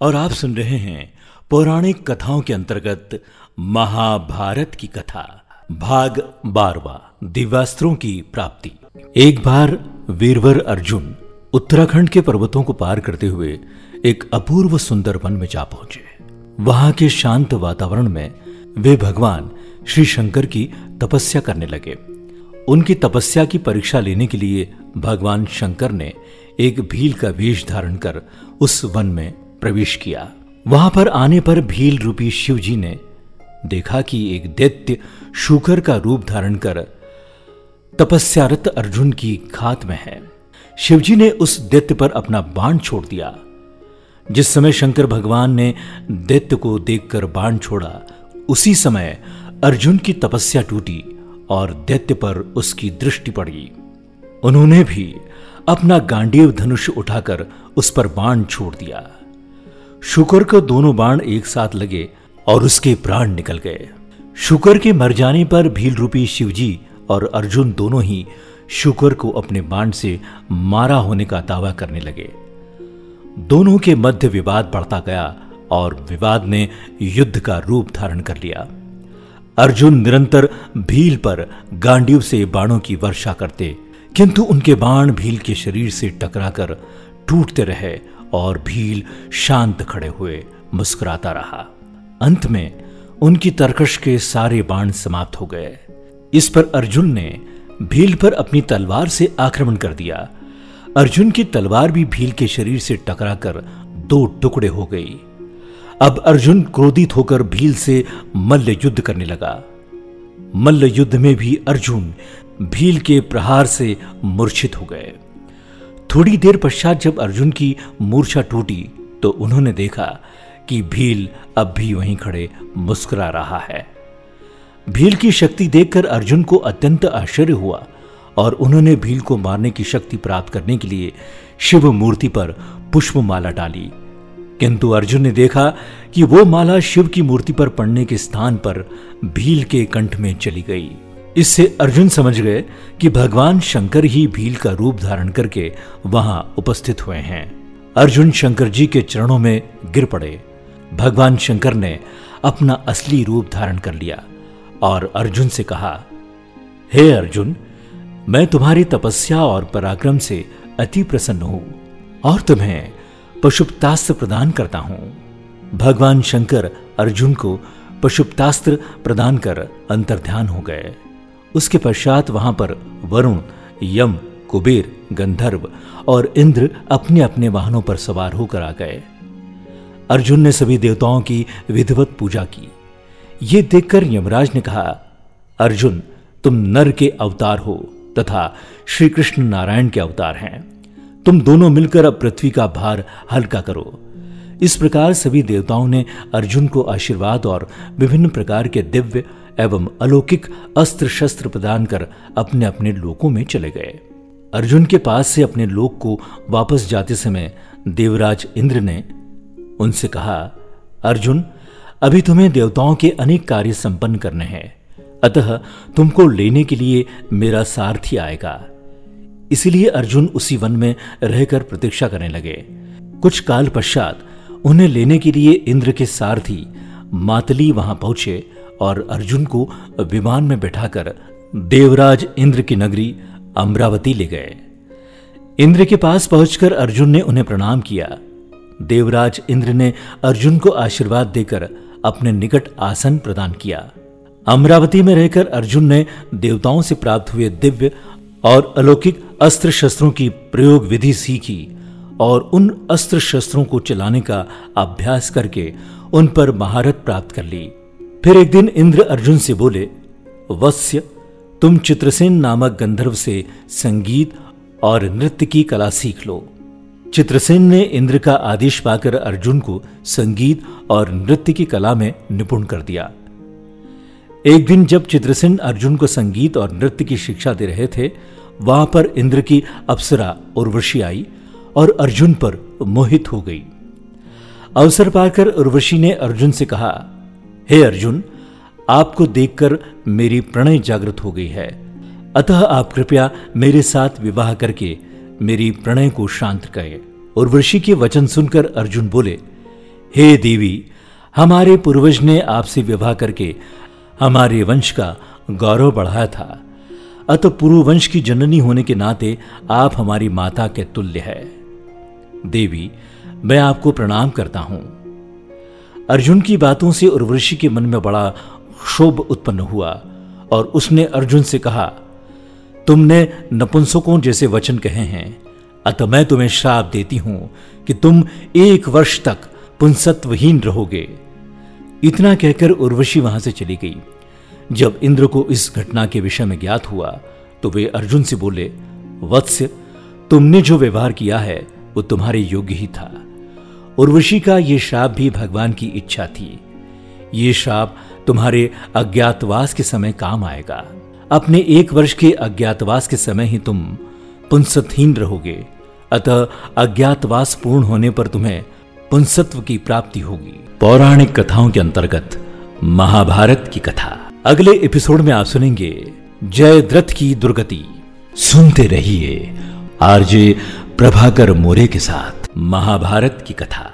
और आप सुन रहे हैं पौराणिक कथाओं के अंतर्गत महाभारत की कथा, भाग बारवा, दिव्यास्त्रों की प्राप्ति। एक बार वीरवर अर्जुन उत्तराखंड के पर्वतों को पार करते हुए एक अपूर्व सुंदर वन में जा पहुँचे। वहाँ के शांत वातावरण में वे भगवान श्री शंकर की तपस्या करने लगे। उनकी तपस्या की परीक्षा लेने के लिए भगवान शंकर ने एक भील का वेश धारण कर उस वन में प्रवेश किया। वहाँ पर आने पर भील रूपी शिव जी ने देखा कि एक दैत्य शुकर का रूप धारण कर तपस्यारत अर्जुन की खात में है। शिवजी ने उस दैत्य पर अपना बाण छोड़ दिया। जिस समय शंकर भगवान ने दैत्य को देखकर बाण छोड़ा, उसी समय अर्जुन की तपस्या टूटी और दैत्य पर उसकी दृष्टि पड़ी। उन्होंने भी अपना गांडीव धनुष उठाकर उस पर बाण छोड़ दिया। शुकर को दोनों बाण एक साथ लगे और उसके प्राण निकल गए। शुकर के मर जाने पर भील रूपी शिवजी और अर्जुन दोनों ही शुकर को अपने बाण से मारा होने का दावा करने लगे। दोनों के मध्य विवाद बढ़ता गया और विवाद ने युद्ध का रूप धारण कर लिया। अर्जुन निरंतर भील पर गांडीव से बाणों की वर्षा करते, किंतु उनके बाण भील के शरीर से टकराकर टूटते रहे और भील शांत खड़े हुए मुस्कुराता रहा। अंत में उनकी तरकश के सारे बाण समाप्त हो गए। इस पर अर्जुन ने भील पर अपनी तलवार से आक्रमण कर दिया। अर्जुन की तलवार भी भील के शरीर से टकराकर दो टुकड़े हो गई। अब अर्जुन क्रोधित होकर भील से मल्ल युद्ध करने लगा। मल्ल युद्ध में भी अर्जुन भील के प्रहार से मूर्छित हो गए। थोड़ी देर पश्चात जब अर्जुन की मूर्छा टूटी तो उन्होंने देखा कि भील अब भी वहीं खड़े मुस्कुरा रहा है। भील की शक्ति देखकर अर्जुन को अत्यंत आश्चर्य हुआ और उन्होंने भील को मारने की शक्ति प्राप्त करने के लिए शिव मूर्ति पर पुष्पमाला डाली। किंतु अर्जुन ने देखा कि वो माला शिव की मूर्ति पर पड़ने के स्थान पर भील के कंठ में चली गई। इससे अर्जुन समझ गए कि भगवान शंकर ही भील का रूप धारण करके वहाँ उपस्थित हुए हैं। अर्जुन शंकर जी के चरणों में गिर पड़े। भगवान शंकर ने अपना असली रूप धारण कर लिया और अर्जुन से कहा, हे hey अर्जुन, मैं तुम्हारी तपस्या और पराक्रम से अति प्रसन्न हूँ और तुम्हें पशुपतास्त्र प्रदान करता हूँ। भगवान शंकर अर्जुन को पशुपतास्त्र प्रदान कर अंतर्ध्यान हो गए। उसके पश्चात वहाँ पर वरुण, यम, कुबेर, गंधर्व और इंद्र अपने अपने वाहनों पर सवार होकर आ गए। अर्जुन ने सभी देवताओं की विधिवत पूजा की। ये देखकर यमराज ने कहा, अर्जुन, तुम नर के अवतार हो तथा श्री कृष्ण नारायण के अवतार हैं। तुम दोनों मिलकर अब पृथ्वी का भार हल्का करो। इस प्रकार सभी देवताओं ने अर्जुन को आशीर्वाद और विभिन्न प्रकार के दिव्य एवं अलौकिक अस्त्र शस्त्र प्रदान कर अपने अपने लोकों में चले गए। अर्जुन के पास से अपने लोक को वापस जाते समय देवराज इंद्र ने उनसे कहा, अर्जुन, अभी तुम्हें देवताओं के अनेक कार्य संपन्न करने हैं। अतः तुमको लेने के लिए मेरा सारथी आएगा। इसीलिए अर्जुन उसी वन में रहकर प्रतीक्षा करने लगे। कुछ काल पश्चात उन्हें लेने के लिए इंद्र के सारथी मातली वहाँ पहुँचे और अर्जुन को विमान में बैठाकर देवराज इंद्र की नगरी अमरावती ले गए। इंद्र के पास पहुंचकर अर्जुन ने उन्हें प्रणाम किया। देवराज इंद्र ने अर्जुन को आशीर्वाद देकर अपने निकट आसन प्रदान किया। अमरावती में रहकर अर्जुन ने देवताओं से प्राप्त हुए दिव्य और अलौकिक अस्त्र शस्त्रों की प्रयोग विधि सीखी। और उन अस्त्र शस्त्रों को चलाने का अभ्यास करके उन पर महारत प्राप्त कर ली। फिर एक दिन इंद्र अर्जुन से बोले, वत्स्य, तुम चित्रसेन नामक गंधर्व से संगीत और नृत्य की कला सीख लो। चित्रसेन ने इंद्र का आदेश पाकर अर्जुन को संगीत और नृत्य की कला में निपुण कर दिया। एक दिन जब चित्रसेन अर्जुन को संगीत और नृत्य की शिक्षा दे रहे थे, वहाँ पर इंद्र की अप्सरा उर्वशी आई और अर्जुन पर मोहित हो गई। अवसर पाकर उर्वशी ने अर्जुन से कहा, हे hey अर्जुन, आपको देखकर मेरी प्रणय जागृत हो गई है। अतः आप कृपया मेरे साथ विवाह करके मेरी प्रणय को शांत करें। उर्वशी के वचन सुनकर अर्जुन बोले, हे hey देवी, हमारे पूर्वज ने आपसे विवाह करके हमारे वंश का गौरव बढ़ाया था। अतः पूर्व वंश की जननी होने के नाते आप हमारी माता के तुल्य है। देवी, मैं आपको प्रणाम करता हूँ। अर्जुन की बातों से उर्वशी के मन में बड़ा क्षोभ उत्पन्न हुआ और उसने अर्जुन से कहा, तुमने नपुंसकों जैसे वचन कहे हैं। अतः मैं तुम्हें श्राप देती हूँ कि तुम एक वर्ष तक पुंसत्वहीन रहोगे। इतना कहकर उर्वशी वहाँ से चली गई। जब इंद्र को इस घटना के विषय में ज्ञात हुआ तो वे अर्जुन से बोले वत्स्य तुमने जो व्यवहार किया है वो तुम्हारे योग्य ही था। उर्वशी का ये श्राप भी भगवान की इच्छा थी। ये श्राप तुम्हारे अज्ञातवास के समय काम आएगा। अपने एक वर्ष के अज्ञातवास के समय ही तुम पुंसतहीन रहोगे। अतः अज्ञातवास पूर्ण होने पर तुम्हें पुंसत्व की प्राप्ति होगी। पौराणिक कथाओं के अंतर्गत महाभारत की कथा। अगले एपिसोड में आप सुनेंगे जयद्रथ की दुर्गति। सुनते रहिए आरजे प्रभाकर मोरे के साथ महाभारत की कथा।